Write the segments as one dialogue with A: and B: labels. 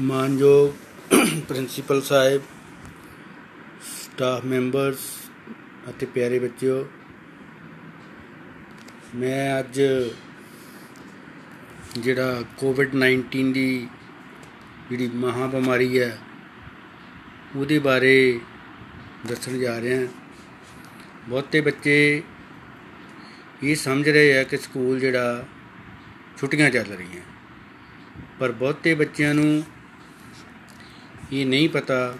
A: ਮਾਨਯੋਗ ਪ੍ਰਿੰਸੀਪਲ ਸਾਹਿਬ staff members ਅਤੇ ਪਿਆਰੇ ਬੱਚਿਓ, ਮੈਂ ਅੱਜ ਜਿਹੜਾ ਕੋਵਿਡ 19 ਦੀ ਜਿਹੜੀ ਮਹਾ ਬਿਮਾਰੀ ਹੈ, ਉਹਦੇ ਬਾਰੇ ਦੱਸਣ ਜਾ ਰਿਹਾ ਬਹੁਤੇ ਬੱਚੇ ਇਹ ਸਮਝ ਰਹੇ ਆ ਕਿ ਸਕੂਲ ਜਿਹੜਾ ਛੁੱਟੀਆਂ ਚੱਲ ਰਹੀਆਂ। ਪਰ ਬਹੁਤੇ ਬੱਚਿਆਂ ਨੂੰ ਇਹ ਨਹੀਂ ਪਤਾ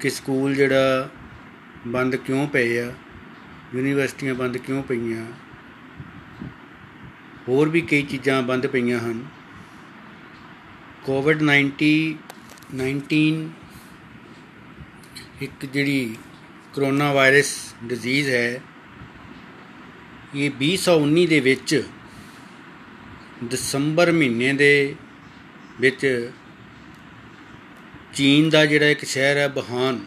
A: ਕਿ ਸਕੂਲ ਜਿਹੜਾ ਬੰਦ ਕਿਉਂ ਪਏ ਆ, ਯੂਨੀਵਰਸਿਟੀਆਂ ਬੰਦ ਕਿਉਂ ਪਈਆਂ, ਹੋਰ ਵੀ ਕਈ ਚੀਜ਼ਾਂ ਬੰਦ ਪਈਆਂ ਹਨ। ਕੋਵਿਡ 19 19 ਇੱਕ ਜਿਹੜੀ ਕਰੋਨਾ ਵਾਇਰਸ ਡਿਜ਼ੀਜ਼ ਹੈ, ਇਹ 2019 ਦੇ ਵਿੱਚ ਦਸੰਬਰ ਮਹੀਨੇ ਦੇ ਵਿੱਚ ਚੀਨ ਦਾ ਜਿਹੜਾ ਇੱਕ ਸ਼ਹਿਰ ਹੈ ਬਹਾਨ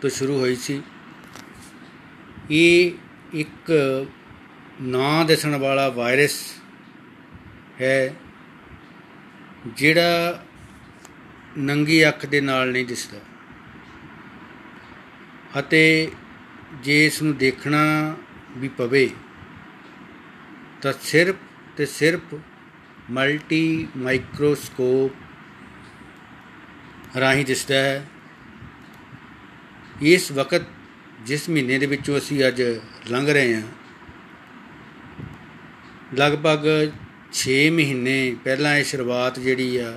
A: ਤੋਂ ਸ਼ੁਰੂ ਹੋਈ ਸੀ। ਇਹ ਇੱਕ ਨਾ ਦਿਸਣ ਵਾਲਾ ਵਾਇਰਸ ਹੈ, ਜਿਹੜਾ ਨੰਗੀ ਅੱਖ ਦੇ ਨਾਲ ਨਹੀਂ ਦਿਸਦਾ। ਅਤੇ ਜੇ ਇਸ ਨੂੰ ਦੇਖਣਾ ਵੀ ਪਵੇ, ਤਾਂ ਸਿਰਫ ਤੇ ਸਿਰਫ ਮਲਟੀ ਮਾਈਕਰੋਸਕੋਪ ਰਾਹੀਂ ਦਿਸਦਾ ਹੈ। ਇਸ ਵਕਤ ਜਿਸ ਮਹੀਨੇ ਦੇ ਵਿੱਚੋਂ ਅਸੀਂ ਅੱਜ ਲੰਘ ਰਹੇ ਹਾਂ, ਲਗਭਗ 6 ਮਹੀਨੇ ਪਹਿਲਾਂ ਇਹ ਸ਼ੁਰੂਆਤ ਜਿਹੜੀ ਆ,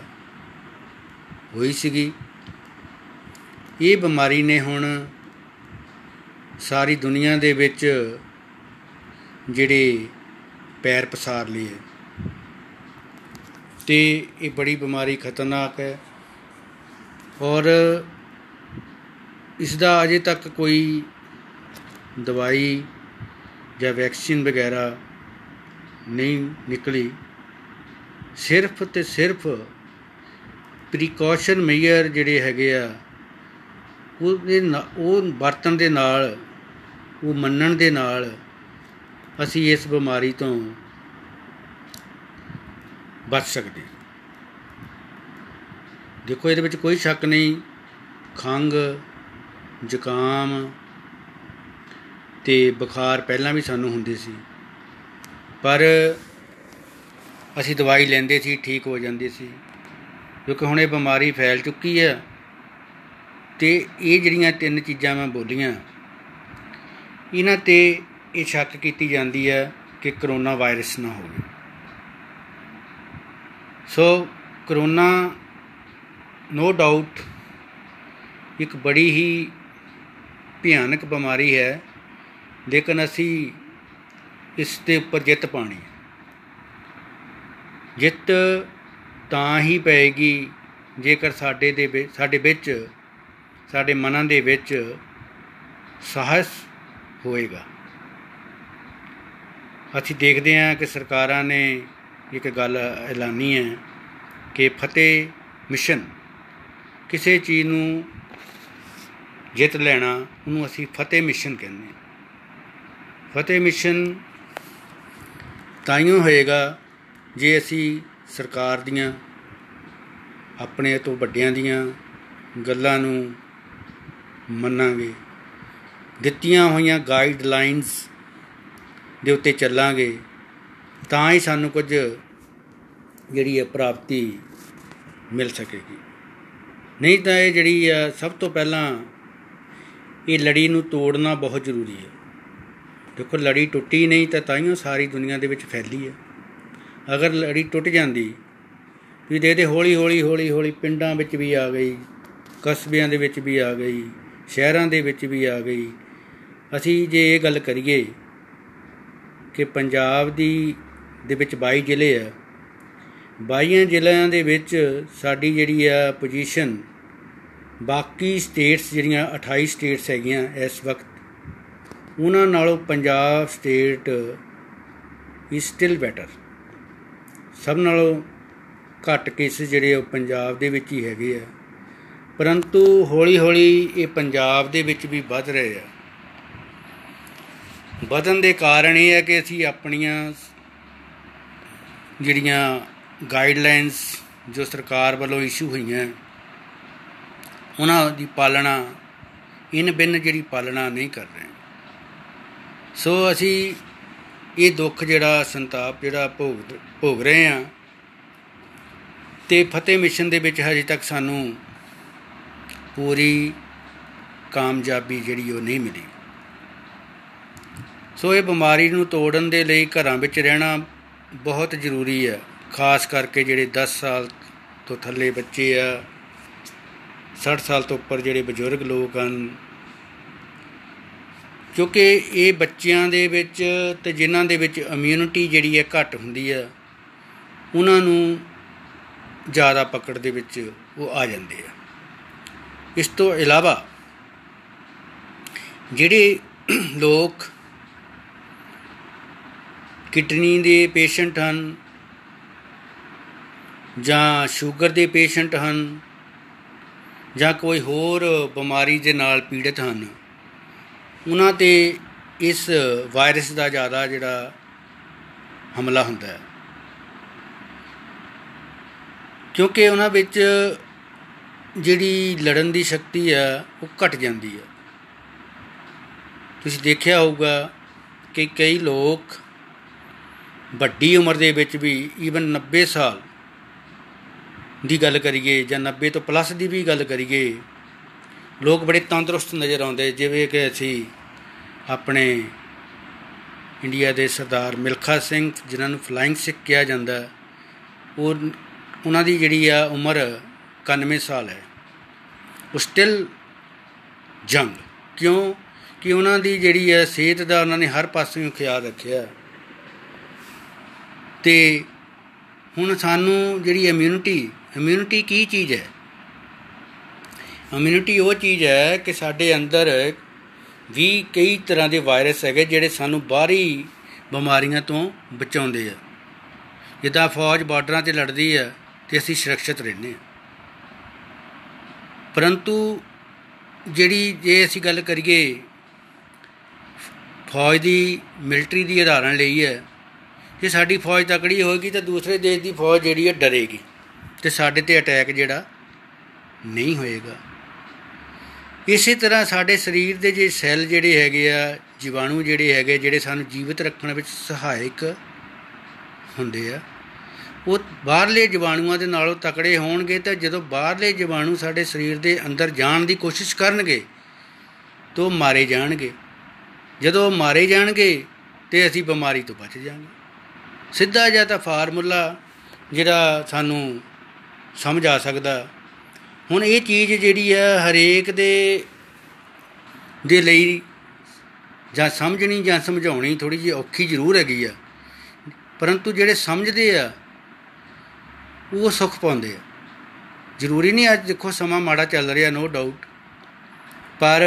A: ਹੋਈ ਸੀਗੀ। ਇਹ ਬਿਮਾਰੀ ਨੇ ਹੁਣ ਸਾਰੀ ਦੁਨੀਆ ਦੇ ਵਿੱਚ ਜਿਹੜੇ ਪੈਰ ਪਸਾਰ ਲਏ ਤੇ ਇਹ ਬੜੀ ਬਿਮਾਰੀ ਖਤਰਨਾਕ ਹੈ। ਔਰ ਇਸ ਦਾ ਅਜੇ ਤੱਕ ਕੋਈ ਦਵਾਈ ਜਾਂ ਵੈਕਸੀਨ ਵਗੈਰਾ ਨਹੀਂ ਨਿਕਲੀ। ਸਿਰਫ ਤੇ ਸਿਰਫ ਪ੍ਰੀਕਾਸ਼ਨ ਮੇਜਰ ਜਿਹੜੇ ਹੈਗੇ ਆ, ਉਹਦੇ ਉਹ ਵਰਤਣ ਦੇ ਨਾਲ, ਉਹ ਮੰਨਣ ਦੇ ਨਾਲ ਅਸੀਂ ਇਸ ਬਿਮਾਰੀ ਤੋਂ ਬਚ ਸਕਦੇ ਦੇਖੋ, ਇਹਦੇ ਵਿੱਚ ਕੋਈ ਸ਼ੱਕ ਨਹੀਂ। ਖੰਗ ਜ਼ੁਕਾਮ ਤੇ ਬੁਖਾਰ ਪਹਿਲਾਂ ਵੀ ਸਾਨੂੰ ਹੁੰਦੇ ਸੀ। ਪਰ ਅਸੀਂ ਦਵਾਈ ਲੈਂਦੇ ਸੀ, ਠੀਕ ਹੋ ਜਾਂਦੇ ਸੀ। ਕਿਉਂਕਿ ਹੁਣ ਇਹ ਬਿਮਾਰੀ ਫੈਲ ਚੁੱਕੀ ਹੈ ਤੇ ਇਹ ਜਿਹੜੀਆਂ ਤਿੰਨ ਚੀਜ਼ਾਂ ਮੈਂ ਬੋਲੀਆਂ, ਇਹਨਾਂ ਤੇ ਇਹ ਸ਼ੱਕ ਕੀਤੀ ਜਾਂਦੀ ਹੈ ਕਿ ਕਰੋਨਾ ਵਾਇਰਸ ਨਾ ਹੋਵੇ। ਸੋ ਕਰੋਨਾ ਨੋ ਡਾਊਟ ਇੱਕ ਬੜੀ ਹੀ ਭਿਆਨਕ ਬਿਮਾਰੀ ਹੈ, ਲੇਕਿਨ ਅਸੀਂ ਇਸ ਦੇ ਉੱਪਰ ਜਿੱਤ ਪਾਣੀ ਜਿੱਤ ਤਾਂ ਹੀ ਪਏਗੀ ਜੇਕਰ ਸਾਡੇ ਦੇ ਸਾਡੇ ਵਿੱਚ, ਸਾਡੇ ਮਨਾਂ ਦੇ ਵਿੱਚ ਸਾਹਸ ਹੋਏਗਾ। ਅਸੀਂ ਦੇਖਦੇ ਹਾਂ ਕਿ ਸਰਕਾਰਾਂ ਨੇ ਇੱਕ ਗੱਲ ਐਲਾਨੀ ਹੈ ਕਿ ਫਤਿਹ ਮਿਸ਼ਨ ਕਿਸੇ ਚੀਜ਼ ਨੂੰ ਜਿੱਤ ਲੈਣਾ, ਉਹਨੂੰ ਅਸੀਂ ਫਤਿਹ ਮਿਸ਼ਨ ਕਹਿੰਦੇ ਹਾਂ। ਫਤਿਹ ਮਿਸ਼ਨ ਤਾਈਓ ਹੋਏਗਾ ਜੇ ਅਸੀਂ ਸਰਕਾਰ ਦੀਆਂ, ਆਪਣੇ ਤੋਂ ਵੱਡਿਆਂ ਦੀਆਂ ਗੱਲਾਂ ਨੂੰ ਮੰਨਾਂਗੇ, ਦਿੱਤੀਆਂ ਹੋਈਆਂ ਗਾਈਡਲਾਈਨਸ ਦੇ ਉੱਤੇ ਚੱਲਾਂਗੇ, ਤਾਂ ਹੀ ਸਾਨੂੰ ਕੁਝ ਜਿਹੜੀ ਹੈ ਪ੍ਰਾਪਤੀ ਮਿਲ ਸਕੇਗੀ। ਨਹੀਂ ਤਾਂ ਇਹ ਜਿਹੜੀ ਆ, ਸਭ ਤੋਂ ਪਹਿਲਾਂ ਇਹ ਲੜੀ ਨੂੰ ਤੋੜਨਾ ਬਹੁਤ ਜ਼ਰੂਰੀ ਹੈ। ਦੇਖੋ, ਲੜੀ ਟੁੱਟੀ ਨਹੀਂ ਤਾਂ ਤਾਈਓ ਸਾਰੀ ਦੁਨੀਆ ਦੇ ਵਿੱਚ ਫੈਲੀ ਹੈ। ਅਗਰ ਲੜੀ ਟੁੱਟ ਜਾਂਦੀ, ਵੀ ਦੇ ਦੇ ਹੌਲੀ ਹੌਲੀ ਹੌਲੀ ਹੌਲੀ ਪਿੰਡਾਂ ਵਿੱਚ ਵੀ ਆ ਗਈ, ਕਸਬਿਆਂ ਦੇ ਵਿੱਚ ਵੀ ਆ ਗਈ, ਸ਼ਹਿਰਾਂ ਦੇ ਵਿੱਚ ਵੀ ਆ ਗਈ, ਅਸੀਂ ਜੇ ਇਹ ਗੱਲ ਕਰੀਏ ਕਿ ਪੰਜਾਬ ਦੀ, ਦੇ ਵਿੱਚ 22 ਜ਼ਿਲ੍ਹੇ ਆ 22 ਜ਼ਿਲ੍ਹਿਆਂ ਦੇ ਵਿੱਚ ਸਾਡੀ ਜਿਹੜੀ ਆ ਪੋਜੀਸ਼ਨ ਬਾਕੀ ਸਟੇਟਸ ਜਿਹੜੀਆਂ 28 ਸਟੇਟਸ ਹੈਗੀਆਂ ਇਸ ਵਕਤ, ਉਹਨਾਂ ਨਾਲੋਂ Punjab state is still better ਸਭ ਨਾਲੋਂ ਘੱਟ ਕੇਸਿਸ ਜਿਹੜੇ ਉਹ ਪੰਜਾਬ ਦੇ ਵਿੱਚ ਹੀ ਹੈਗੇ ਆ। ਪਰੰਤੂ ਹੌਲੀ-ਹੌਲੀ ਇਹ ਪੰਜਾਬ ਦੇ ਵਿੱਚ ਵੀ ਵੱਧ ਰਹੇ ਆ। ਵਧਣ ਦੇ ਕਾਰਨ ਇਹ ਹੈ ਕਿ ਅਸੀਂ ਆਪਣੀਆਂ ਜਿਹੜੀਆਂ ਗਾਈਡਲਾਈਨਸ ਜੋ ਸਰਕਾਰ ਵੱਲੋਂ ਇਸ਼ੂ ਹੋਈਆਂ ਉਹਨਾਂ ਦੀ ਪਾਲਣਾ, ਇਨ ਬਿਨ ਜਿਹੜੀ ਪਾਲਣਾ ਨਹੀਂ ਕਰ ਰਹੇ। ਸੋ ਅਸੀਂ ਇਹ ਦੁੱਖ ਜਿਹੜਾ, ਸੰਤਾਪ ਜਿਹੜਾ ਭੋਗ ਭੋਗ ਰਹੇ ਆ ਤੇ ਫਤਿਹ ਮਿਸ਼ਨ ਦੇ ਵਿੱਚ ਹਜੇ ਤੱਕ ਸਾਨੂੰ ਪੂਰੀ ਕਾਮਯਾਬੀ ਜਿਹੜੀ ਉਹ ਨਹੀਂ ਮਿਲੀ। ਸੋ ਇਹ ਬਿਮਾਰੀ ਨੂੰ ਤੋੜਨ ਦੇ ਲਈ ਘਰਾਂ ਵਿੱਚ ਰਹਿਣਾ ਬਹੁਤ ਜ਼ਰੂਰੀ ਹੈ, ਖਾਸ ਕਰਕੇ ਜਿਹੜੇ 10 ਸਾਲ ਤੋਂ ਥੱਲੇ ਬੱਚੇ ਆ 60 ਸਾਲ ਤੋਂ ਉੱਪਰ ਜਿਹੜੇ ਬਜ਼ੁਰਗ ਲੋਕ ਹਨ, ਕਿਉਂਕਿ ਇਹ ਬੱਚਿਆਂ ਦੇ ਵਿੱਚ ਤੇ ਜਿਨ੍ਹਾਂ ਦੇ ਵਿੱਚ ਇਮਿਊਨਿਟੀ ਜਿਹੜੀ ਹੈ ਘੱਟ ਹੁੰਦੀ ਹੈ, ਉਹਨਾਂ ਨੂੰ ਜ਼ਿਆਦਾ ਪਕੜ ਦੇ ਵਿੱਚ ਉਹ ਆ ਜਾਂਦੇ ਆ। ਇਸ ਤੋਂ ਇਲਾਵਾ ਜਿਹੜੇ ਲੋਕ ਕਿਡਨੀ ਦੇ ਪੇਸ਼ੈਂਟ ਹਨ ਜਾਂ ਸ਼ੂਗਰ ਦੇ ਪੇਸ਼ੈਂਟ ਹਨ ਜਾਂ ਕੋਈ ਹੋਰ ਬਿਮਾਰੀ ਦੇ ਨਾਲ ਪੀੜਤ ਹਨ। ਉਹਨਾਂ ਤੇ ਇਸ ਵਾਇਰਸ ਦਾ ਜ਼ਿਆਦਾ ਜਿਹੜਾ ਹਮਲਾ ਹੁੰਦਾ ਹੈ। ਕਿਉਂਕਿ ਉਹਨਾਂ ਵਿੱਚ ਜਿਹੜੀ ਲੜਨ ਦੀ ਸ਼ਕਤੀ ਹੈ, ਉਹ ਘਟ ਜਾਂਦੀ ਹੈ। ਤੁਸੀਂ ਦੇਖਿਆ ਹੋਊਗਾ ਕਿ ਕਈ ਲੋਕ ਵੱਡੀ ਉਮਰ ਦੇ ਵਿੱਚ ਵੀ ਈਵਨ 90 ਸਾਲ ਦੀ ਗੱਲ ਕਰੀਏ ਜਾਂ 90 ਤੋਂ ਪਲੱਸ ਦੀ ਵੀ ਗੱਲ ਕਰੀਏ, ਲੋਕ ਬੜੇ ਤੰਦਰੁਸਤ ਨਜ਼ਰ ਆਉਂਦੇ ਜਿਵੇਂ ਕਿ ਅਸੀਂ ਆਪਣੇ ਇੰਡੀਆ ਦੇ ਸਰਦਾਰ ਮਿਲਖਾ ਸਿੰਘ, ਜਿਨ੍ਹਾਂ ਨੂੰ ਫਲਾਈਂਗ ਸਿੱਖ ਕਿਹਾ ਜਾਂਦਾ ਉਹ ਉਹਨਾਂ ਦੀ ਜਿਹੜੀ ਆ ਉਮਰ 91 ਸਾਲ ਹੈ। ਉਹ ਸਟਿਲ ਜੰਗ ਕਿਉਂ? ਕਿ ਉਹਨਾਂ ਦੀ ਜਿਹੜੀ ਹੈ ਸਿਹਤ ਦਾ ਉਹਨਾਂ ਨੇ ਹਰ ਪਾਸਿਓਂ ਖਿਆਲ ਰੱਖਿਆ। ਤੇ ਹੁਣ ਸਾਨੂੰ ਜਿਹੜੀ ਇਮਿਊਨਿਟੀ ਇਮਿਊਨਿਟੀ ਕੀ ਚੀਜ਼ ਹੈ? ਇਮਿਊਨਿਟੀ ਉਹ ਚੀਜ਼ ਹੈ ਕਿ ਸਾਡੇ ਅੰਦਰ ਵੀ ਕਈ ਤਰ੍ਹਾਂ ਦੇ ਵਾਇਰਸ ਹੈਗੇ ਜਿਹੜੇ ਸਾਨੂੰ ਬਾਹਰੀ ਬਿਮਾਰੀਆਂ ਤੋਂ ਬਚਾਉਂਦੇ ਆ। ਜਿੱਦਾਂ ਫੌਜ ਬਾਰਡਰਾਂ ਤੇ ਲੜਦੀ ਆ ਤੇ ਅਸੀਂ ਸੁਰੱਖਿਅਤ ਰਹਿੰਦੇ ਆ। ਪਰੰਤੂ ਜਿਹੜੀ ਜੇ ਅਸੀਂ ਗੱਲ ਕਰੀਏ, ਫੌਜ ਦੀ ਮਿਲਟਰੀ ਦੀ ਉਦਾਹਰਣ ਲਈ ਹੈ, ਜੇ ਸਾਡੀ ਫੌਜ ਤਕੜੀ ਹੋਏਗੀ ਤਾਂ ਦੂਸਰੇ ਦੇਸ਼ ਦੀ ਫੌਜ ਜਿਹੜੀ ਹੈ ਡਰੇਗੀ। ਤੇ ਸਾਡੇ ਤੇ ਅਟੈਕ ਜਿਹੜਾ ਨਹੀਂ ਹੋਏਗਾ। ਇਸੇ ਤਰ੍ਹਾਂ ਸਾਡੇ ਸਰੀਰ ਦੇ ਜੇ ਸੈੱਲ ਜਿਹੜੇ ਹੈਗੇ ਆ, ਜੀਵਾਣੂ ਜਿਹੜੇ ਹੈਗੇ ਜਿਹੜੇ ਸਾਨੂੰ ਜੀਵਿਤ ਰੱਖਣ ਵਿੱਚ ਸਹਾਇਕ ਹੁੰਦੇ ਆ, ਉਹ ਬਾਹਰਲੇ ਜੀਵਾਣੂਆਂ ਦੇ ਨਾਲੋਂ ਤਕੜੇ ਹੋਣਗੇ ਤਾਂ ਜਦੋਂ ਬਾਹਰਲੇ ਜੀਵਾਣੂ ਸਾਡੇ ਸਰੀਰ ਦੇ ਅੰਦਰ ਜਾਣ ਦੀ ਕੋਸ਼ਿਸ਼ ਕਰਨਗੇ ਤਾਂ ਮਾਰੇ ਜਾਣਗੇ। ਜਦੋਂ ਮਾਰੇ ਜਾਣਗੇ ਤੇ ਅਸੀਂ ਬਿਮਾਰੀ ਤੋਂ ਬਚ ਜਾਵਾਂਗੇ। ਸਿੱਧਾ ਜਿਹਾ ਤਾਂ ਫਾਰਮੂਲਾ ਜਿਹੜਾ ਸਾਨੂੰ ਸਮਝ ਆ ਸਕਦਾ। ਹੁਣ ਇਹ ਚੀਜ਼ ਜਿਹੜੀ ਹੈ ਹਰੇਕ ਦੇ ਦੇ ਲਈ ਜਾਂ ਸਮਝਣੀ ਜਾਂ ਸਮਝਾਉਣੀ ਥੋੜੀ ਜਿਹੀ ਔਖੀ ਜ਼ਰੂਰ ਹੈਗੀ ਆ। ਪਰੰਤੂ ਜਿਹੜੇ ਸਮਝਦੇ ਆ, ਉਹ ਸੁੱਖ ਪਾਉਂਦੇ ਆ। ਜ਼ਰੂਰੀ ਨਹੀਂ ਅੱਜ ਦੇਖੋ ਸਮਾਂ ਮਾੜਾ ਚੱਲ ਰਿਹਾ ਨੋ ਡਾਊਟ ਪਰ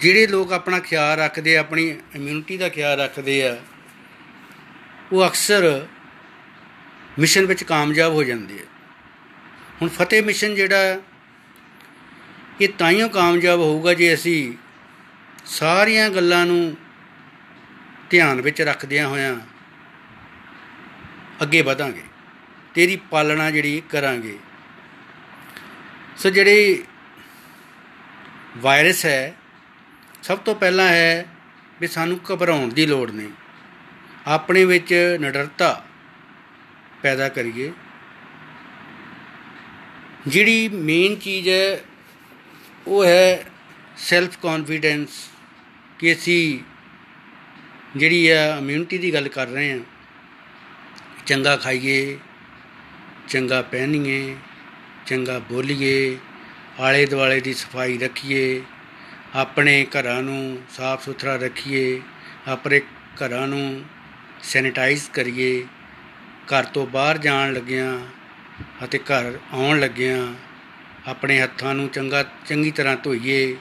A: ਜਿਹੜੇ ਲੋਕ ਆਪਣਾ ਖਿਆਲ ਰੱਖਦੇ ਆ, ਆਪਣੀ ਇਮਿਊਨਿਟੀ ਦਾ ਖਿਆਲ ਰੱਖਦੇ ਆ, ਉਹ ਅਕਸਰ ਮਿਸ਼ਨ ਵਿੱਚ ਕਾਮਯਾਬ ਹੋ ਜਾਂਦੇ ਆ ਹੁਣ ਫਤਿਹ ਮਿਸ਼ਨ ਜਿਹੜਾ ਇਹ ਤਾਈਓ ਕਾਮਯਾਬ ਹੋਊਗਾ ਜੇ ਅਸੀਂ ਸਾਰੀਆਂ ਗੱਲਾਂ ਨੂੰ ਧਿਆਨ ਵਿੱਚ ਰੱਖਦਿਆਂ ਹੋਇਆਂ ਅੱਗੇ ਵਧਾਂਗੇ। ਤੇਰੀ ਪਾਲਣਾ ਜਿਹੜੀ ਕਰਾਂਗੇ। ਸੋ ਜਿਹੜੀ ਵਾਇਰਸ ਹੈ, ਸਭ ਤੋਂ ਪਹਿਲਾਂ ਹੈ ਵੀ ਸਾਨੂੰ ਘਬਰਾਉਣ ਦੀ ਲੋੜ ਨਹੀਂ। ਆਪਣੇ ਵਿੱਚ ਨਿਡਰਤਾ ਪੈਦਾ ਕਰੀਏ। ਜਿਹੜੀ ਮੇਨ ਚੀਜ਼ ਹੈ, ਉਹ ਹੈ ਸੈਲਫ ਕੌਨਫੀਡੈਂਸ ਕਿ ਅਸੀਂ ਜਿਹੜੀ ਆ ਇਮਿਊਨਿਟੀ ਦੀ ਗੱਲ ਕਰ ਰਹੇ ਹਾਂ। ਚੰਗਾ ਖਾਈਏ, ਚੰਗਾ ਪਹਿਨੀਏ, ਚੰਗਾ ਬੋਲੀਏ ਆਲੇ ਦੁਆਲੇ ਦੀ ਸਫ਼ਾਈ ਰੱਖੀਏ, ਆਪਣੇ ਘਰਾਂ ਨੂੰ ਸਾਫ਼ ਸੁਥਰਾ ਰੱਖੀਏ, ਆਪਣੇ ਘਰਾਂ ਨੂੰ ਸੈਨੀਟਾਈਜ਼ ਕਰੀਏ। ਘਰ ਤੋਂ ਬਾਹਰ ਜਾਣ ਲੱਗਿਆਂ ਅਤੇ ਘਰ ਆਉਣ ਲੱਗਿਆਂ ਆਪਣੇ ਹੱਥਾਂ ਨੂੰ ਚੰਗਾ, ਚੰਗੀ ਤਰ੍ਹਾਂ ਧੋਈਏ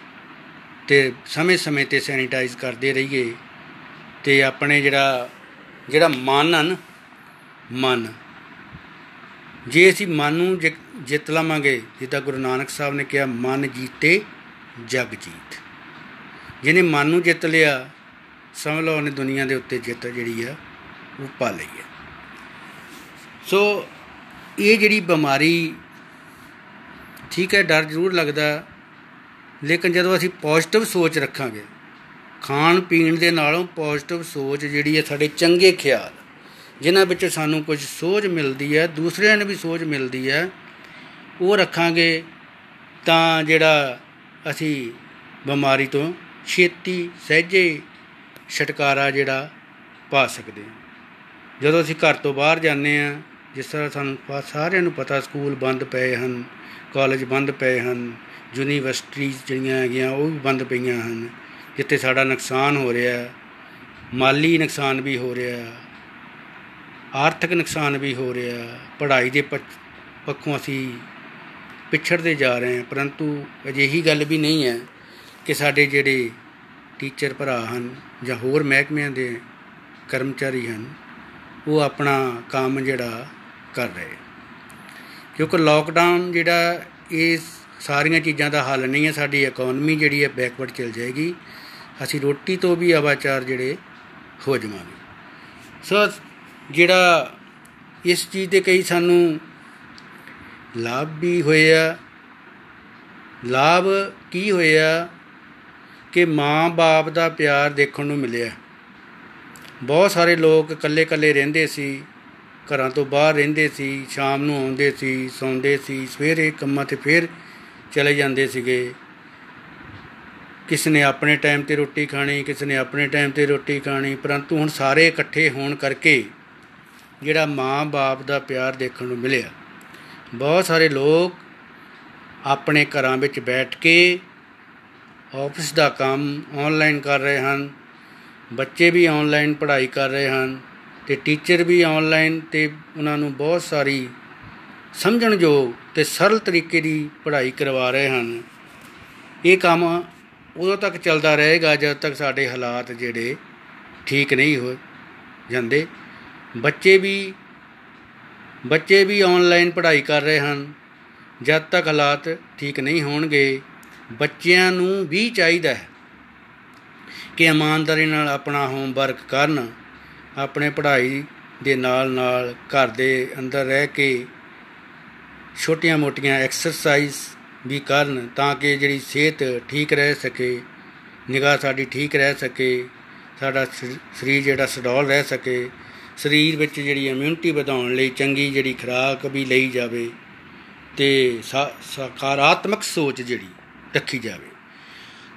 A: ਤੇ ਸਮੇਂ-ਸਮੇਂ ਤੇ ਸੈਨੀਟਾਈਜ਼ ਕਰਦੇ ਰਹੀਏ ਤੇ ਆਪਣੇ ਜਿਹੜਾ ਜਿਹੜਾ ਮਨ ਹਨ ਮਨ। ਜੇ ਅਸੀਂ ਮਨ ਨੂੰ ਜਿੱਤ ਲਵਾਂਗੇ, ਜਿੱਦਾਂ ਗੁਰੂ ਨਾਨਕ ਸਾਹਿਬ ਨੇ ਕਿਹਾ, ਮਨ ਜੀਤੇ, ਜਗ ਜੀਤ। ਜਿਹਨੇ ਮਨ ਨੂੰ ਜਿੱਤ ਲਿਆ, ਸਮਝ ਲਓ ਉਹਨੇ ਦੁਨੀਆ ਦੇ ਉੱਤੇ ਜਿੱਤ ਜਿਹੜੀ ਆ, ਉਹ ਪਾ ਲਈ ਹੈ ਸੋ ਇਹ ਜਿਹੜੀ ਬਿਮਾਰੀ, ਠੀਕ ਹੈ, ਡਰ ਜ਼ਰੂਰ ਲੱਗਦਾ, ਲੇਕਿਨ ਜਦੋਂ ਅਸੀਂ ਪੋਜ਼ਿਟਿਵ ਸੋਚ ਰੱਖਾਂਗੇ, ਖਾਣ ਪੀਣ ਦੇ ਨਾਲੋਂ ਪੋਜ਼ਿਟਿਵ ਸੋਚ ਜਿਹੜੀ ਹੈ ਸਾਡੇ ਚੰਗੇ ਖਿਆਲ, ਜਿਨ੍ਹਾਂ ਵਿੱਚ ਸਾਨੂੰ ਕੁਝ ਸੋਚ ਮਿਲਦੀ ਹੈ, ਦੂਸਰਿਆਂ ਨੂੰ ਵੀ ਸੋਚ ਮਿਲਦੀ ਹੈ, ਉਹ ਰੱਖਾਂਗੇ ਤਾਂ ਜਿਹੜਾ ਅਸੀਂ ਬਿਮਾਰੀ ਤੋਂ ਛੇਤੀ, ਸਹਿਜੇ ਛਟਕਾਰਾ ਜਿਹੜਾ ਪਾ ਸਕਦੇ ਹਾਂ। ਜਦੋਂ ਅਸੀਂ ਘਰ ਤੋਂ ਬਾਹਰ ਜਾਂਦੇ ਹਾਂ ਜਿਸ ਤਰ੍ਹਾਂ ਸਾਨੂੰ ਸਾਰਿਆਂ ਨੂੰ ਪਤਾ ਸਕੂਲ ਬੰਦ ਪਏ ਹਨ, ਕਾਲਜ ਬੰਦ ਪਏ ਹਨ ਯੂਨੀਵਰਸਿਟੀਆਂ ਜਿਹੜੀਆਂ ਹੈਗੀਆਂ ਉਹ ਵੀ ਬੰਦ ਪਈਆਂ ਹਨ, ਜਿੱਥੇ ਸਾਡਾ ਨੁਕਸਾਨ ਹੋ ਰਿਹਾ ਮਾਲੀ ਨੁਕਸਾਨ ਵੀ ਹੋ ਰਿਹਾ ਆਰਥਿਕ ਨੁਕਸਾਨ ਵੀ ਹੋ ਰਿਹਾ ਪੜ੍ਹਾਈ ਦੇ ਪੱਖੋਂ ਅਸੀਂ ਪਿਛੜਦੇ ਜਾ ਰਹੇ ਹਾਂ, ਪਰੰਤੂ ਅਜਿਹੀ ਗੱਲ ਵੀ ਨਹੀਂ ਹੈ ਕਿ ਸਾਡੇ ਜਿਹੜੇ ਟੀਚਰ ਭਰਾ ਹਨ ਜਾਂ ਹੋਰ ਮਹਿਕਮਿਆਂ ਦੇ ਕਰਮਚਾਰੀ ਹਨ ਉਹ ਆਪਣਾ ਕੰਮ ਜਿਹੜਾ ਕਰ ਰਹੇ। ਕਿਉਂਕਿ ਲੋਕਡਾਊਨ ਜਿਹੜਾ ਇਹ ਸਾਰੀਆਂ ਚੀਜ਼ਾਂ ਦਾ ਹੱਲ ਨਹੀਂ ਹੈ, ਸਾਡੀ ਇਕਨੋਮੀ ਜਿਹੜੀ ਹੈ ਬੈਕਵਰਡ ਚਲ ਜਾਏਗੀ। ਅਸੀਂ ਰੋਟੀ ਤੋਂ ਵੀ ਆਵਾਚਾਰ ਜਿਹੜੇ ਹੋ ਜਾਵਾਂਗੇ। ਸੋ ਜਿਹੜਾ ਇਸ ਚੀਜ਼ ਦੇ ਕਈ ਸਾਨੂੰ ਲਾਭ ਵੀ ਹੋਏ ਆ। ਲਾਭ ਕੀ ਹੋਇਆ ਕਿ ਮਾਂ-ਬਾਪ ਦਾ ਪਿਆਰ ਦੇਖਣ ਨੂੰ ਮਿਲਿਆ। ਬਹੁਤ ਸਾਰੇ ਲੋਕ ਇਕੱਲੇ-ਇਕੱਲੇ ਰਹਿੰਦੇ ਸੀ, ਘਰਾਂ ਤੋਂ ਬਾਹਰ ਰਹਿੰਦੇ ਸੀ, ਸ਼ਾਮ ਨੂੰ ਆਉਂਦੇ ਸੀ, ਸੌਂਦੇ ਸੀ, ਸਵੇਰੇ ਕੰਮਾਂ ਤੇ ਫੇਰ ਚਲੇ ਜਾਂਦੇ ਸੀਗੇ। ਕਿਸ ਨੇ ਆਪਣੇ ਟਾਈਮ ਤੇ ਰੋਟੀ ਖਾਣੀ, ਕਿਸ ਨੇ ਆਪਣੇ ਟਾਈਮ ਤੇ ਰੋਟੀ ਖਾਣੀ, ਪਰੰਤੂ ਹੁਣ ਸਾਰੇ ਇਕੱਠੇ ਹੋਣ ਕਰਕੇ ਜਿਹੜਾ ਮਾਂ-ਬਾਪ ਦਾ ਪਿਆਰ ਦੇਖਣ ਨੂੰ ਮਿਲਿਆ। ਬਹੁਤ ਸਾਰੇ ਲੋਕ ਆਪਣੇ ਘਰਾਂ ਵਿੱਚ ਬੈਠ ਕੇ ਆਫਿਸ ਦਾ ਕੰਮ ਆਨਲਾਈਨ ਕਰ ਰਹੇ ਹਨ। ਬੱਚੇ ਵੀ ਆਨਲਾਈਨ ਪੜ੍ਹਾਈ ਕਰ ਰਹੇ ਹਨ ਤੇ ਟੀਚਰ ਵੀ ਆਨਲਾਈਨ ਤੇ ਉਹਨਾਂ ਨੂੰ ਬਹੁਤ ਸਾਰੀ ਸਮਝਣਯੋਗ ਤੇ ਸਰਲ ਤਰੀਕੇ ਦੀ ਪੜ੍ਹਾਈ ਕਰਵਾ ਰਹੇ ਹਨ। ਇਹ ਕੰਮ ਉਦੋਂ ਤੱਕ ਚੱਲਦਾ ਰਹੇਗਾ ਜਦ ਤੱਕ ਸਾਡੇ ਹਾਲਾਤ ਜਿਹੜੇ ਠੀਕ ਨਹੀਂ ਹੋ ਜਾਂਦੇ। ਬੱਚੇ ਵੀ ਬੱਚੇ ਵੀ ਆਨਲਾਈਨ ਪੜ੍ਹਾਈ ਕਰ ਰਹੇ ਹਨ। ਜਦ ਤੱਕ ਹਾਲਾਤ ਠੀਕ ਨਹੀਂ ਹੋਣਗੇ, ਬੱਚਿਆਂ ਨੂੰ ਵੀ ਚਾਹੀਦਾ ਹੈ ਕਿ ਇਮਾਨਦਾਰੀ ਨਾਲ ਆਪਣਾ ਹੋਮਵਰਕ ਕਰਨ, ਆਪਣੇ ਪੜ੍ਹਾਈ ਦੇ ਨਾਲ ਨਾਲ ਘਰ ਦੇ ਅੰਦਰ ਰਹਿ ਕੇ ਛੋਟੀਆਂ-ਮੋਟੀਆਂ ਐਕਸਰਸਾਈਜ਼ ਵੀ ਕਰਨ ਤਾਂ ਕਿ ਜਿਹੜੀ ਸਿਹਤ ਠੀਕ ਰਹਿ ਸਕੇ, ਨਿਗਾਹ ਸਾਡੀ ਠੀਕ ਰਹਿ ਸਕੇ, ਸਾਡਾ ਸਰੀਰ ਜਿਹੜਾ ਸਡੌਲ ਰਹਿ ਸਕੇ, ਸਰੀਰ ਵਿੱਚ ਜਿਹੜੀ ਇਮਿਊਨਿਟੀ ਵਧਾਉਣ ਲਈ ਚੰਗੀ ਜਿਹੜੀ ਖੁਰਾਕ ਵੀ ਲਈ ਜਾਵੇ ਤੇ ਸਕਾਰਾਤਮਕ ਸੋਚ ਜਿਹੜੀ ਰੱਖੀ ਜਾਵੇ।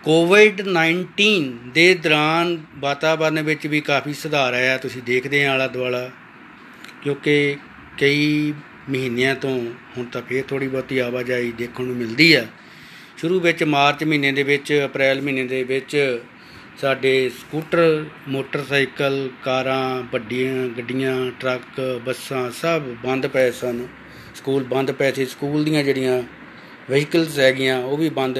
A: ਕੋਵਿਡ 19 ਦੇ ਦੌਰਾਨ ਵਾਤਾਵਰਣ ਵਿੱਚ ਵੀ ਕਾਫੀ ਸੁਧਾਰ ਆਇਆ, ਤੁਸੀਂ ਦੇਖਦੇ ਆਂ ਆਲਾ ਦੁਆਲਾ ਕਿਉਂਕਿ ਕਈ ਮਹੀਨਿਆਂ ਤੋਂ ਹੁਣ ਤਾਂ ਫੇਰ ਥੋੜੀ ਬਹੁਤੀ ਆਵਾਜਾਈ ਦੇਖਣ ਨੂੰ ਮਿਲਦੀ ਆ। ਸ਼ੁਰੂ ਵਿੱਚ ਮਾਰਚ ਮਹੀਨੇ ਦੇ ਵਿੱਚ, ਅਪ੍ਰੈਲ ਮਹੀਨੇ ਦੇ ਵਿੱਚ ਸਾਡੇ ਸਕੂਟਰ, ਮੋਟਰਸਾਈਕਲ, ਕਾਰਾਂ, ਵੱਡੀਆਂ ਗੱਡੀਆਂ, ਟਰੱਕ, ਬੱਸਾਂ ਸਭ ਬੰਦ ਪਏ ਸਨ। ਸਕੂਲ ਬੰਦ ਪਏ ਸੀ। ਸਕੂਲ ਦੀਆਂ ਜਿਹੜੀਆਂ ਵਹੀਕਲਸ ਹੈਗੀਆਂ, ਉਹ ਵੀ ਬੰਦ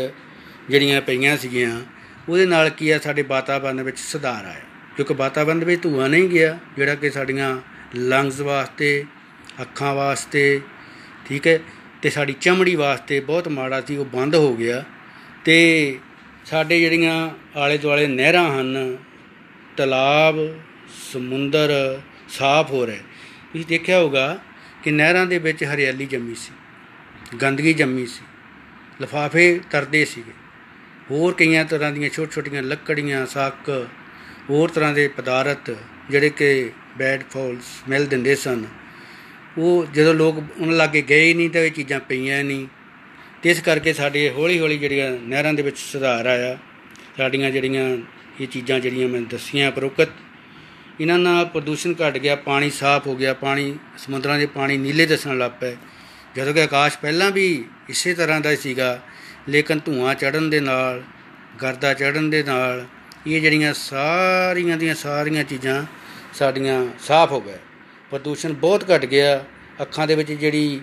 A: ਜਿਹੜੀਆਂ ਪਈਆਂ ਸੀਗੀਆਂ, ਉਹਦੇ ਨਾਲ ਕੀ ਆ, ਸਾਡੇ ਵਾਤਾਵਰਣ ਵਿੱਚ ਸੁਧਾਰ ਆਇਆ। ਕਿਉਂਕਿ ਵਾਤਾਵਰਣ ਵਿੱਚ ਧੂਆਂ ਨਹੀਂ ਗਿਆ, ਜਿਹੜਾ ਕਿ ਸਾਡੀਆਂ ਲੰਗਸ ਵਾਸਤੇ, ਅੱਖਾਂ ਵਾਸਤੇ, ਠੀਕ ਹੈ, ਤੇ ਸਾਡੀ ਚਮੜੀ ਵਾਸਤੇ ਬਹੁਤ ਮਾੜਾ ਸੀ, ਉਹ ਬੰਦ ਹੋ ਗਿਆ। ਤੇ ਸਾਡੇ ਜਿਹੜੀਆਂ ਆਲੇ ਦੁਆਲੇ ਨਹਿਰਾਂ ਹਨ, ਤਲਾਬ, ਸਮੁੰਦਰ ਸਾਫ਼ ਹੋ ਰਹੇ। ਤੁਸੀਂ ਦੇਖਿਆ ਹੋਗਾ ਕਿ ਨਹਿਰਾਂ ਦੇ ਵਿੱਚ ਹਰਿਆਲੀ ਜੰਮੀ ਸੀ, ਗੰਦਗੀ ਜੰਮੀ ਸੀ, ਲਫਾਫੇ ਤਰਦੇ ਸੀਗੇ। ਹੋਰ ਕਈਆਂ ਤਰ੍ਹਾਂ ਦੀਆਂ ਛੋਟ-ਛੋਟੀਆਂ ਲੱਕੜੀਆਂ, ਸੱਕ, ਹੋਰ ਤਰ੍ਹਾਂ ਦੇ ਪਦਾਰਥ ਜਿਹੜੇ ਕਿ ਬੈਡ ਫਾਲਸ ਸਮੈਲ ਦਿੰਦੇ ਸਨ। ਉਹ ਜਦੋਂ ਲੋਕ ਉਹਨਾਂ ਲਾਗੇ ਗਏ ਨਹੀਂ ਤਾਂ ਇਹ ਚੀਜ਼ਾਂ ਪਈਆਂ ਨਹੀਂ। ਤੇ ਇਸ ਕਰਕੇ ਸਾਡੇ ਹੌਲੀ ਹੌਲੀ ਜਿਹੜੀਆਂ ਨਹਿਰਾਂ ਦੇ ਵਿੱਚ ਸੁਧਾਰ ਆਇਆ। ਸਾਡੀਆਂ ਜਿਹੜੀਆਂ ਇਹ ਚੀਜ਼ਾਂ ਜਿਹੜੀਆਂ ਮੈਂ ਦੱਸੀਆਂ ਪ੍ਰੋਕਤ, ਇਹਨਾਂ ਨਾਲ ਪ੍ਰਦੂਸ਼ਣ ਘਟ ਗਿਆ, ਪਾਣੀ ਸਾਫ਼ ਹੋ ਗਿਆ, ਪਾਣੀ, ਸਮੁੰਦਰਾਂ ਦੇ ਪਾਣੀ ਨੀਲੇ ਦਿਸਣ ਲੱਗ ਪਏ। ਜਦੋਂ ਕਿ ਆਕਾਸ਼ ਪਹਿਲਾਂ ਵੀ ਇਸੇ ਤਰ੍ਹਾਂ ਦਾ ਸੀਗਾ ਲੇਕਿਨ ਧੂਆਂ ਚੜਨ ਦੇ ਨਾਲ, ਗਰਦਾ ਚੜਨ ਦੇ ਨਾਲ, ਇਹ ਜਿਹੜੀਆਂ ਸਾਰੀਆਂ ਦੀਆਂ ਸਾਰੀਆਂ ਚੀਜ਼ਾਂ ਸਾਡੀਆਂ ਸਾਫ਼ ਹੋ ਗਏ। ਪ੍ਰਦੂਸ਼ਣ ਬਹੁਤ ਘਟ ਗਿਆ। ਅੱਖਾਂ ਦੇ ਵਿੱਚ ਜਿਹੜੀ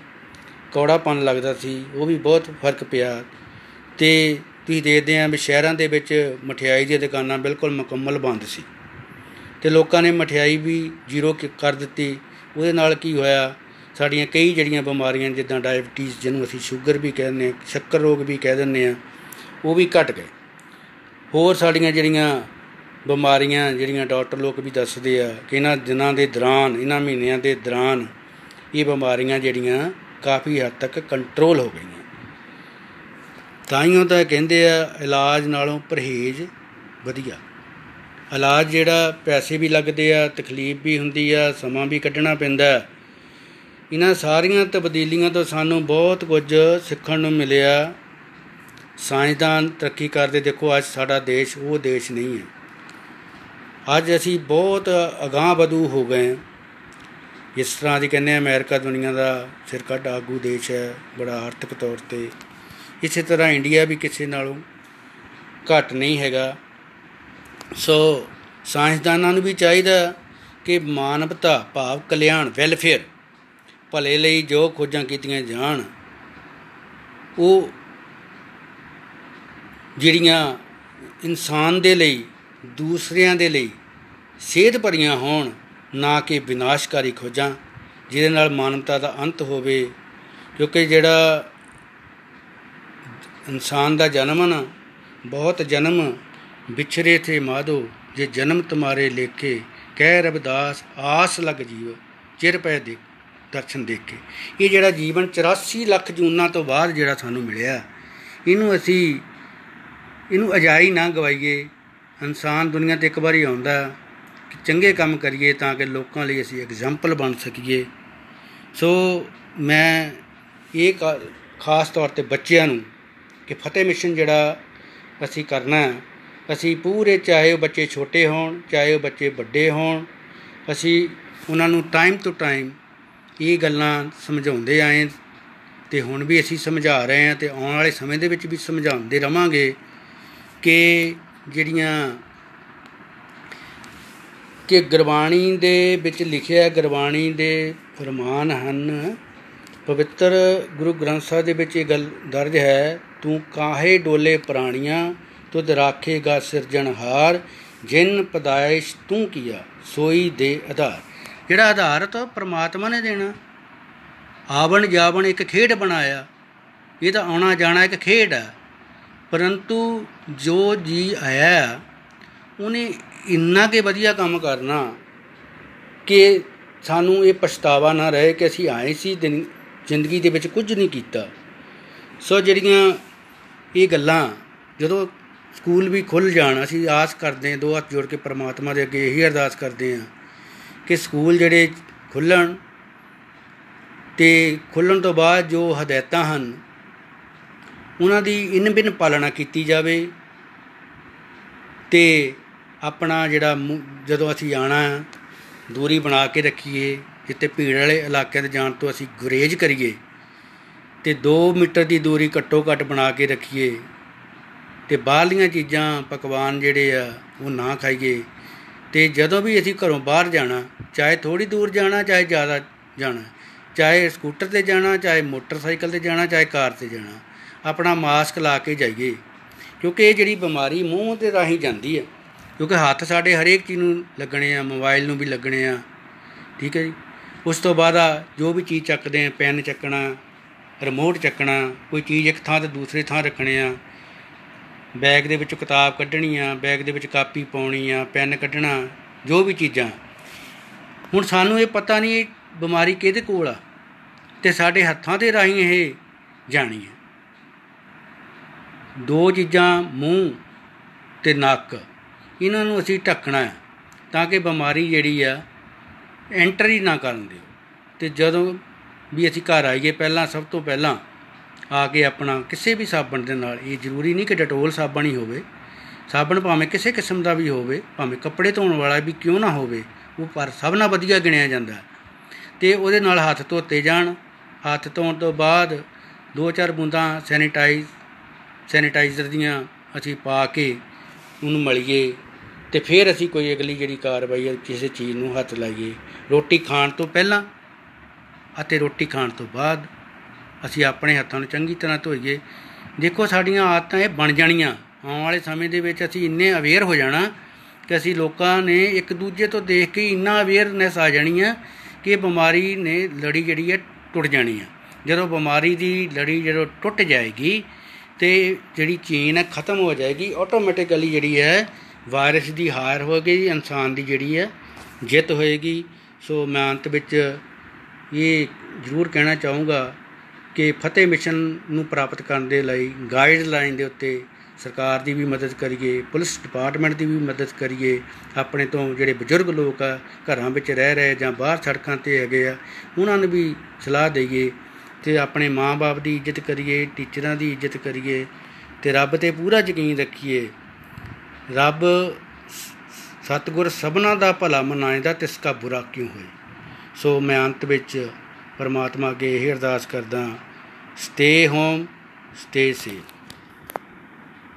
A: ਕੌੜਾਪਨ ਲੱਗਦਾ ਸੀ, ਉਹ ਵੀ ਬਹੁਤ ਫ਼ਰਕ ਪਿਆ। ਤੇ ਤੁਸੀਂ ਦੇਖਦੇ ਆਂ ਵੀ ਸ਼ਹਿਰਾਂ ਦੇ ਵਿੱਚ ਮਠਿਆਈ ਦੀਆਂ ਦੁਕਾਨਾਂ ਬਿਲਕੁਲ ਮੁਕੰਮਲ ਬੰਦ ਸੀ। ਤੇ ਲੋਕਾਂ ਨੇ ਮਠਿਆਈ ਵੀ ਜ਼ੀਰੋ ਕਰ ਦਿੱਤੀ। ਉਹਦੇ ਨਾਲ ਕੀ ਹੋਇਆ? ਸਾਡੀਆਂ ਕਈ ਜਿਹੜੀਆਂ ਬਿਮਾਰੀਆਂ ਜਿੱਦਾਂ ਡਾਇਬੀਟੀਜ਼ ਜਿਹਨੂੰ ਅਸੀਂ ਸ਼ੂਗਰ ਵੀ ਕਹਿੰਦੇ ਆ ਸ਼ੱਕਰ ਰੋਗ ਵੀ ਕਹਿ ਦਿੰਦੇ ਆ ਉਹ ਵੀ ਘਟ ਗਏ। ਹੋਰ ਸਾਡੀਆਂ ਜਿਹੜੀਆਂ ਬਿਮਾਰੀਆਂ, ਜਿਹੜੀਆਂ ਡਾਕਟਰ ਲੋਕ ਵੀ ਦੱਸਦੇ ਆ ਕਿ ਇਹਨਾਂ ਦਿਨਾਂ ਦੇ ਦੌਰਾਨ, ਇਹਨਾਂ ਮਹੀਨਿਆਂ ਦੇ ਦੌਰਾਨ ਇਹ ਬਿਮਾਰੀਆਂ ਜਿਹੜੀਆਂ ਕਾਫੀ ਹੱਦ ਤੱਕ ਕੰਟਰੋਲ ਹੋ ਗਈਆਂ। ਤਾਈਓ ਤਾਂ ਕਹਿੰਦੇ ਆ, ਇਲਾਜ ਨਾਲੋਂ ਪਰਹੇਜ਼ ਵਧੀਆ। ਇਲਾਜ ਜਿਹੜਾ ਪੈਸੇ ਵੀ ਲੱਗਦੇ ਆ, ਤਕਲੀਫ ਵੀ ਹੁੰਦੀ ਆ, ਸਮਾਂ ਵੀ ਕੱਢਣਾ ਪੈਂਦਾ। ਇਹਨਾਂ ਸਾਰੀਆਂ ਤਬਦੀਲੀਆਂ ਤੋਂ ਸਾਨੂੰ ਬਹੁਤ ਕੁਝ ਸਿੱਖਣ ਨੂੰ ਮਿਲਿਆ। ਸਾਇੰਸਦਾਨ ਤਰੱਕੀ ਕਰਦੇ ਦੇਖੋ, ਅੱਜ ਸਾਡਾ ਦੇਸ਼ ਉਹ ਦੇਸ਼ ਨਹੀਂ ਹੈ। ਅੱਜ ਅਸੀਂ ਬਹੁਤ ਅਗਾਹ ਵਧੂ ਹੋ ਗਏ ਇਸ ਤਰ੍ਹਾਂ ਦੀ ਕਹਿੰਦੇ ਅਮਰੀਕਾ ਦੁਨੀਆ ਦਾ ਸਿਰਕੱਢ ਆਗੂ ਦੇਸ਼ ਹੈ, ਬੜਾ ਆਰਥਿਕ ਤੌਰ ਤੇ। ਇਸੇ ਤਰ੍ਹਾਂ ਇੰਡੀਆ ਵੀ ਕਿਸੇ ਨਾਲੋਂ ਘੱਟ ਨਹੀਂ ਹੈਗਾ। ਸੋ ਸਾਇੰਸਦਾਨਾਂ ਨੂੰ ਵੀ ਚਾਹੀਦਾ ਕਿ ਮਾਨਵਤਾ, ਭਾਵ ਕਲਿਆਣ, ਵੈਲਫੇਅਰ ਭਲੇ ਲਈ ਜੋ ਖੋਜਾਂ ਕੀਤੀਆਂ ਜਾਣ, ਉਹ ਜਿਹੜੀਆਂ ਇਨਸਾਨ ਦੇ ਲਈ, ਦੂਸਰਿਆਂ ਦੇ ਲਈ ਸੇਧ ਭਰੀਆਂ ਹੋਣ, ਨਾ ਕਿ ਵਿਨਾਸ਼ਕਾਰੀ ਖੋਜਾਂ, ਜਿਹਦੇ ਨਾਲ ਮਾਨਵਤਾ ਦਾ ਅੰਤ ਹੋਵੇ, ਕਿਉਂਕਿ ਜਿਹੜਾ ਇਨਸਾਨ ਦਾ ਜਨਮ ਨਾ, ਬਹੁਤ ਜਨਮ ਵਿਛਰੇ ਥੇ ਮਾਦੋ ਜੇ ਜਨਮ ਤੁਮਾਰੇ ਲੇਖੇ, ਕਹਿ ਰਬਦਾਸ ਆਸ ਲਗ ਜੀਵ, ਚਿਰ ਪੈ ਦੇ ਦਰਸ਼ਨ ਦੇਖ ਕੇ। ਇਹ ਜਿਹੜਾ ਜੀਵਨ 84 ਲੱਖ ਜੂਨਾਂ ਤੋਂ ਬਾਅਦ ਜਿਹੜਾ ਸਾਨੂੰ ਮਿਲਿਆ, ਇਹਨੂੰ ਅਸੀਂ, ਇਹਨੂੰ ਅਜਾਈ ਨਾ ਗਵਾਈਏ। ਇਨਸਾਨ ਦੁਨੀਆ ਤੇ ਇੱਕ ਵਾਰੀ ਆਉਂਦਾ ਕਿ ਚੰਗੇ ਕੰਮ ਕਰੀਏ ਤਾਂ ਕਿ ਲੋਕਾਂ ਲਈ ਅਸੀਂ ਐਗਜ਼ਾਮਪਲ ਬਣ ਸਕੀਏ। ਸੋ ਮੈਂ ਇਹ ਖਾਸ ਤੌਰ ਤੇ ਬੱਚਿਆਂ ਨੂੰ ਕਿ ਫਤਿਹ ਮਿਸ਼ਨ ਜਿਹੜਾ ਅਸੀਂ ਕਰਨਾ ਅਸੀਂ ਪੂਰੇ ਚਾਹੇ ਉਹ ਬੱਚੇ ਛੋਟੇ ਹੋਣ, ਚਾਹੇ ਉਹ ਬੱਚੇ ਵੱਡੇ ਹੋਣ, ਅਸੀਂ ਉਹਨਾਂ ਨੂੰ ਟਾਈਮ ਟੂ ਟਾਈਮ ਇਹ ਗੱਲਾਂ ਸਮਝਾਉਂਦੇ ਆਏ ਤੇ ਹੁਣ ਵੀ ਅਸੀਂ ਸਮਝਾ ਰਹੇ ਹਾਂ ਤੇ ਆਉਣ ਵਾਲੇ ਸਮੇਂ ਦੇ ਵਿੱਚ ਵੀ ਸਮਝਾਉਂਦੇ ਰਵਾਂਗੇ ਕਿ ਜਿਹੜੀਆਂ ਕਿ ਗੁਰਬਾਣੀ ਦੇ ਵਿੱਚ ਲਿਖਿਆ ਗੁਰਬਾਣੀ ਦੇ ਫਰਮਾਨ ਹਨ, ਪਵਿੱਤਰ ਗੁਰੂ ਗ੍ਰੰਥ ਸਾਹਿਬ ਦੇ ਵਿੱਚ ਇਹ ਗੱਲ ਦਰਜ ਹੈ, ਤੂੰ ਕਾਹੇ ਡੋਲੇ ਪ੍ਰਾਣੀਆਂ, ਤੁਧ ਰਾਖੇਗਾ ਸਿਰਜਣਹਾਰ, ਜਿਨ ਪਦਾਇਸ਼ ਤੂੰ ਕੀਆ, ਸੋਈ ਦੇ ਆਧਾਰ। ਜਿਹੜਾ ਆਧਾਰ ਤਾਂ ਪ੍ਰਮਾਤਮਾ ਨੇ ਦੇਣਾ। ਆਵਣ ਜਾਵਣ ਇੱਕ ਖੇਡ ਬਣਾਇਆ। ਇਹ ਤਾਂ ਆਉਣਾ ਜਾਣਾ ਇੱਕ ਖੇਡ ਹੈ ਪਰੰਤੂ ਜੋ ਜੀ ਆਇਆ, ਉਹਨੇ ਇੰਨਾ ਕੇ ਵਧੀਆ ਕੰਮ ਕਰਨਾ ਕਿ ਸਾਨੂੰ ਇਹ ਪਛਤਾਵਾ ਨਾ ਰਹੇ ਕਿ ਅਸੀਂ ਆਏ ਸੀ ਜ਼ਿੰਦਗੀ ਦੇ ਵਿੱਚ ਕੁਝ ਨਹੀਂ ਕੀਤਾ। ਸੋ ਜਿਹੜੀਆਂ ਇਹ ਗੱਲਾਂ ਜਦੋਂ ਸਕੂਲ ਵੀ ਖੁੱਲ ਜਾਣ, ਅਸੀਂ ਆਸ ਕਰਦੇ ਹਾਂ, ਦੋ ਹੱਥ ਜੋੜ ਕੇ ਪ੍ਰਮਾਤਮਾ ਦੇ ਅੱਗੇ ਇਹੀ ਅਰਦਾਸ ਕਰਦੇ ਹਾਂ। ਕਿ ਸਕੂਲ ਜਿਹੜੇ ਖੁੱਲਣ ਤੇ ਖੁੱਲਣ ਤੋਂ ਬਾਅਦ ਜੋ ਹਦਾਇਤਾਂ ਹਨ, ਉਹਨਾਂ ਦੀ ਇਨ ਬਿਨ ਪਾਲਣਾ ਕੀਤੀ ਜਾਵੇ ਤੇ ਆਪਣਾ ਜਿਹੜਾ ਜਦੋਂ ਅਸੀਂ ਆਣਾ ਦੂਰੀ ਬਣਾ ਕੇ ਰੱਖੀਏ ਜਿੱਤੇ ਭੀੜ ਵਾਲੇ ਇਲਾਕਿਆਂ ਤੇ ਜਾਣ ਤੋਂ ਅਸੀਂ ਗੁਰੇਜ ਕਰੀਏ ਤੇ 2 ਮੀਟਰ ਦੀ ਦੂਰੀ ਘੱਟੋ ਘੱਟ ਬਣਾ ਕੇ ਰੱਖੀਏ ਤੇ ਬਾਹਰਲੀਆਂ ਚੀਜ਼ਾਂ ਪਕਵਾਨ ਜਿਹੜੇ ਆ, ਉਹ ਨਾ ਖਾਈਏ। ਤੇ ਜਦੋਂ ਵੀ ਅਸੀਂ ਘਰੋਂ ਬਾਹਰ ਜਾਣਾ, ਚਾਹੇ ਥੋੜੀ ਦੂਰ ਜਾਣਾ, ਚਾਹੇ ਜ਼ਿਆਦਾ ਜਾਣਾ, ਚਾਹੇ ਸਕੂਟਰ ਤੇ ਜਾਣਾ, ਚਾਹੇ ਮੋਟਰਸਾਈਕਲ ਤੇ ਜਾਣਾ, ਚਾਹੇ ਕਾਰ ਤੇ ਜਾਣਾ, ਆਪਣਾ ਮਾਸਕ ਲਾ ਕੇ ਜਾਈਏ। ਕਿਉਂਕਿ ਇਹ ਜਿਹੜੀ ਬਿਮਾਰੀ ਮੂੰਹ ਦੇ ਰਾਹੀਂ ਜਾਂਦੀ ਹੈ, ਕਿਉਂਕਿ ਹੱਥ ਸਾਡੇ ਹਰੇਕ ਚੀਜ਼ ਨੂੰ ਲੱਗਣੇ ਆ, ਮੋਬਾਈਲ ਨੂੰ ਵੀ ਲੱਗਣੇ ਆ, ਠੀਕ ਹੈ ਜੀ। ਉਸ ਤੋਂ ਬਾਅਦ ਆ ਜੋ ਵੀ ਚੀਜ਼ ਚੱਕਦੇ ਆ, ਪੈਨ ਚੱਕਣਾ, ਰਿਮੋਟ ਚੱਕਣਾ, ਕੋਈ ਚੀਜ਼ ਇੱਕ ਥਾਂ ਤੇ ਦੂਸਰੇ ਥਾਂ ਰੱਖਣੇ ਆ ਬੈਗ ਦੇ ਵਿੱਚੋਂ ਕਿਤਾਬ ਕੱਢਣੀ ਆ ਬੈਗ ਦੇ ਵਿੱਚ ਕਾਪੀ ਪਾਉਣੀ ਆ ਪੈਨ ਕੱਢਣਾ, ਜੋ ਵੀ ਚੀਜ਼ਾਂ। ਹੁਣ ਸਾਨੂੰ ਇਹ ਪਤਾ ਨਹੀਂ ਬਿਮਾਰੀ ਕਿਹਦੇ ਕੋਲ ਆ ਤੇ ਸਾਡੇ ਹੱਥਾਂ ਦੇ ਰਾਹੀਂ ਇਹ ਜਾਣੀ ਹੈ। ਦੋ ਚੀਜ਼ਾਂ, ਮੂੰਹ ਤੇ ਨੱਕ, ਇਹਨਾਂ ਨੂੰ ਅਸੀਂ ਢੱਕਣਾ ਹੈ ਤਾਂ ਕਿ ਬਿਮਾਰੀ ਜਿਹੜੀ ਆ, ਐਂਟਰ ਹੀ ਨਾ ਕਰਨ ਦਿਓ। ਤੇ ਜਦੋਂ ਵੀ ਅਸੀਂ ਘਰ ਆਈਏ, ਪਹਿਲਾਂ, ਸਭ ਤੋਂ ਪਹਿਲਾਂ ਆ ਕੇ ਆਪਣਾ ਕਿਸੇ ਵੀ ਸਾਬਣ ਦੇ ਨਾਲ, ਇਹ ਜ਼ਰੂਰੀ ਨਹੀਂ ਕਿ ਡਟੋਲ ਸਾਬਣ ਹੀ ਹੋਵੇ। ਸਾਬਣ ਭਾਵੇਂ ਕਿਸੇ ਕਿਸਮ ਦਾ ਵੀ ਹੋਵੇ, ਭਾਵੇਂ ਕੱਪੜੇ ਧੋਣ ਵਾਲਾ ਵੀ ਕਿਉਂ ਨਾ ਹੋਵੇ, ਉਹ ਪਰ ਸਭ ਨਾਲ ਵਧੀਆ ਗਿਣਿਆ ਜਾਂਦਾ ਤੇ ਉਹਦੇ ਨਾਲ ਹੱਥ ਧੋਤੇ ਜਾਣ। ਹੱਥ ਧੋਣ ਤੋਂ ਬਾਅਦ ਦੋ ਚਾਰ ਬੂੰਦਾਂ ਸੈਨੀਟਾਈਜ਼, ਸੈਨੀਟਾਈਜ਼ਰ ਦੀਆਂ ਅਸੀਂ ਪਾ ਕੇ ਉਹਨੂੰ ਮਲੀਏ ਤੇ ਫਿਰ ਅਸੀਂ ਕੋਈ ਅਗਲੀ ਜਿਹੜੀ ਕਾਰਵਾਈ ਹੈ, ਕਿਸੇ ਚੀਜ਼ ਨੂੰ ਹੱਥ ਲਾਈਏ। ਰੋਟੀ ਖਾਣ ਤੋਂ ਪਹਿਲਾਂ ਅਤੇ ਰੋਟੀ ਖਾਣ ਤੋਂ ਬਾਅਦ ਅਸੀਂ ਆਪਣੇ ਹੱਥਾਂ ਨੂੰ ਚੰਗੀ ਤਰ੍ਹਾਂ ਧੋਈਏ। ਦੇਖੋ ਸਾਡੀਆਂ ਆਦਤਾਂ ਇਹ ਬਣ ਜਾਣੀਆਂ। ਆਉਣ ਵਾਲੇ ਸਮੇਂ ਦੇ ਵਿੱਚ ਅਸੀਂ ਇੰਨੇ ਅਵੇਅਰ ਹੋ ਜਾਣਾ ਕਿ ਅਸੀਂ ਲੋਕਾਂ ਨੇ ਇੱਕ ਦੂਜੇ ਤੋਂ ਦੇਖ ਕੇ ਇੰਨਾ ਅਵੇਅਰਨੈਸ ਆ ਜਾਣੀ ਆ ਕਿ ਇਹ ਬਿਮਾਰੀ ਨੇ ਲੜੀ ਜਿਹੜੀ ਹੈ ਟੁੱਟ ਜਾਣੀ ਆ। ਜਦੋਂ ਬਿਮਾਰੀ ਦੀ ਲੜੀ ਜਦੋਂ ਟੁੱਟ ਜਾਏਗੀ ਤੇ ਜਿਹੜੀ ਚੇਨ ਹੈ ਖਤਮ ਹੋ ਜਾਏਗੀ ਆਟੋਮੈਟਿਕਲੀ ਜਿਹੜੀ ਹੈ ਵਾਇਰਸ ਦੀ ਹਾਰ ਹੋ ਗਈ ਇਨਸਾਨ ਦੀ ਜਿਹੜੀ ਹੈ ਜਿੱਤ ਹੋਏਗੀ। ਸੋ ਮੈਂ ਅੰਤ ਵਿੱਚ ਇਹ ਜ਼ਰੂਰ ਕਹਿਣਾ ਚਾਹੂੰਗਾ ਕਿ ਫਤਿਹ ਮਿਸ਼ਨ ਨੂੰ ਪ੍ਰਾਪਤ ਕਰਨ ਦੇ ਲਈ ਗਾਈਡਲਾਈਨ ਦੇ ਉੱਤੇ ਸਰਕਾਰ ਦੀ ਵੀ ਮਦਦ ਕਰੀਏ, ਪੁਲਿਸ ਡਿਪਾਰਟਮੈਂਟ ਦੀ ਵੀ ਮਦਦ ਕਰੀਏ, ਆਪਣੇ ਤੋਂ ਜਿਹੜੇ ਬਜ਼ੁਰਗ ਲੋਕ ਆ, ਘਰਾਂ ਵਿੱਚ ਰਹਿ ਰਹੇ ਜਾਂ ਬਾਹਰ ਸੜਕਾਂ ਤੇ ਹੈਗੇ ਆ, ਉਹਨਾਂ ਨੂੰ ਵੀ ਸਲਾਹ ਦਈਏ ਤੇ ਆਪਣੇ ਮਾਂ-ਬਾਪ ਦੀ ਇੱਜ਼ਤ ਕਰੀਏ, ਟੀਚਰਾਂ ਦੀ ਇੱਜ਼ਤ ਕਰੀਏ ਤੇ ਰੱਬ ਤੇ ਪੂਰਾ ਯਕੀਨ ਰੱਖੀਏ। ਰੱਬ ਸਤਿਗੁਰ ਸਭਨਾ ਦਾ ਭਲਾ ਮਨਾਇਦਾ ਤਿਸ ਕਾ ਬੁਰਾ ਕਿਉਂ ਹੋਏ? ਸੋ ਮੈਂ ਅੰਤ ਵਿੱਚ ਪਰਮਾਤਮਾ ਅੱਗੇ ਇਹ ਅਰਦਾਸ ਕਰਦਾ Stay home, stay safe.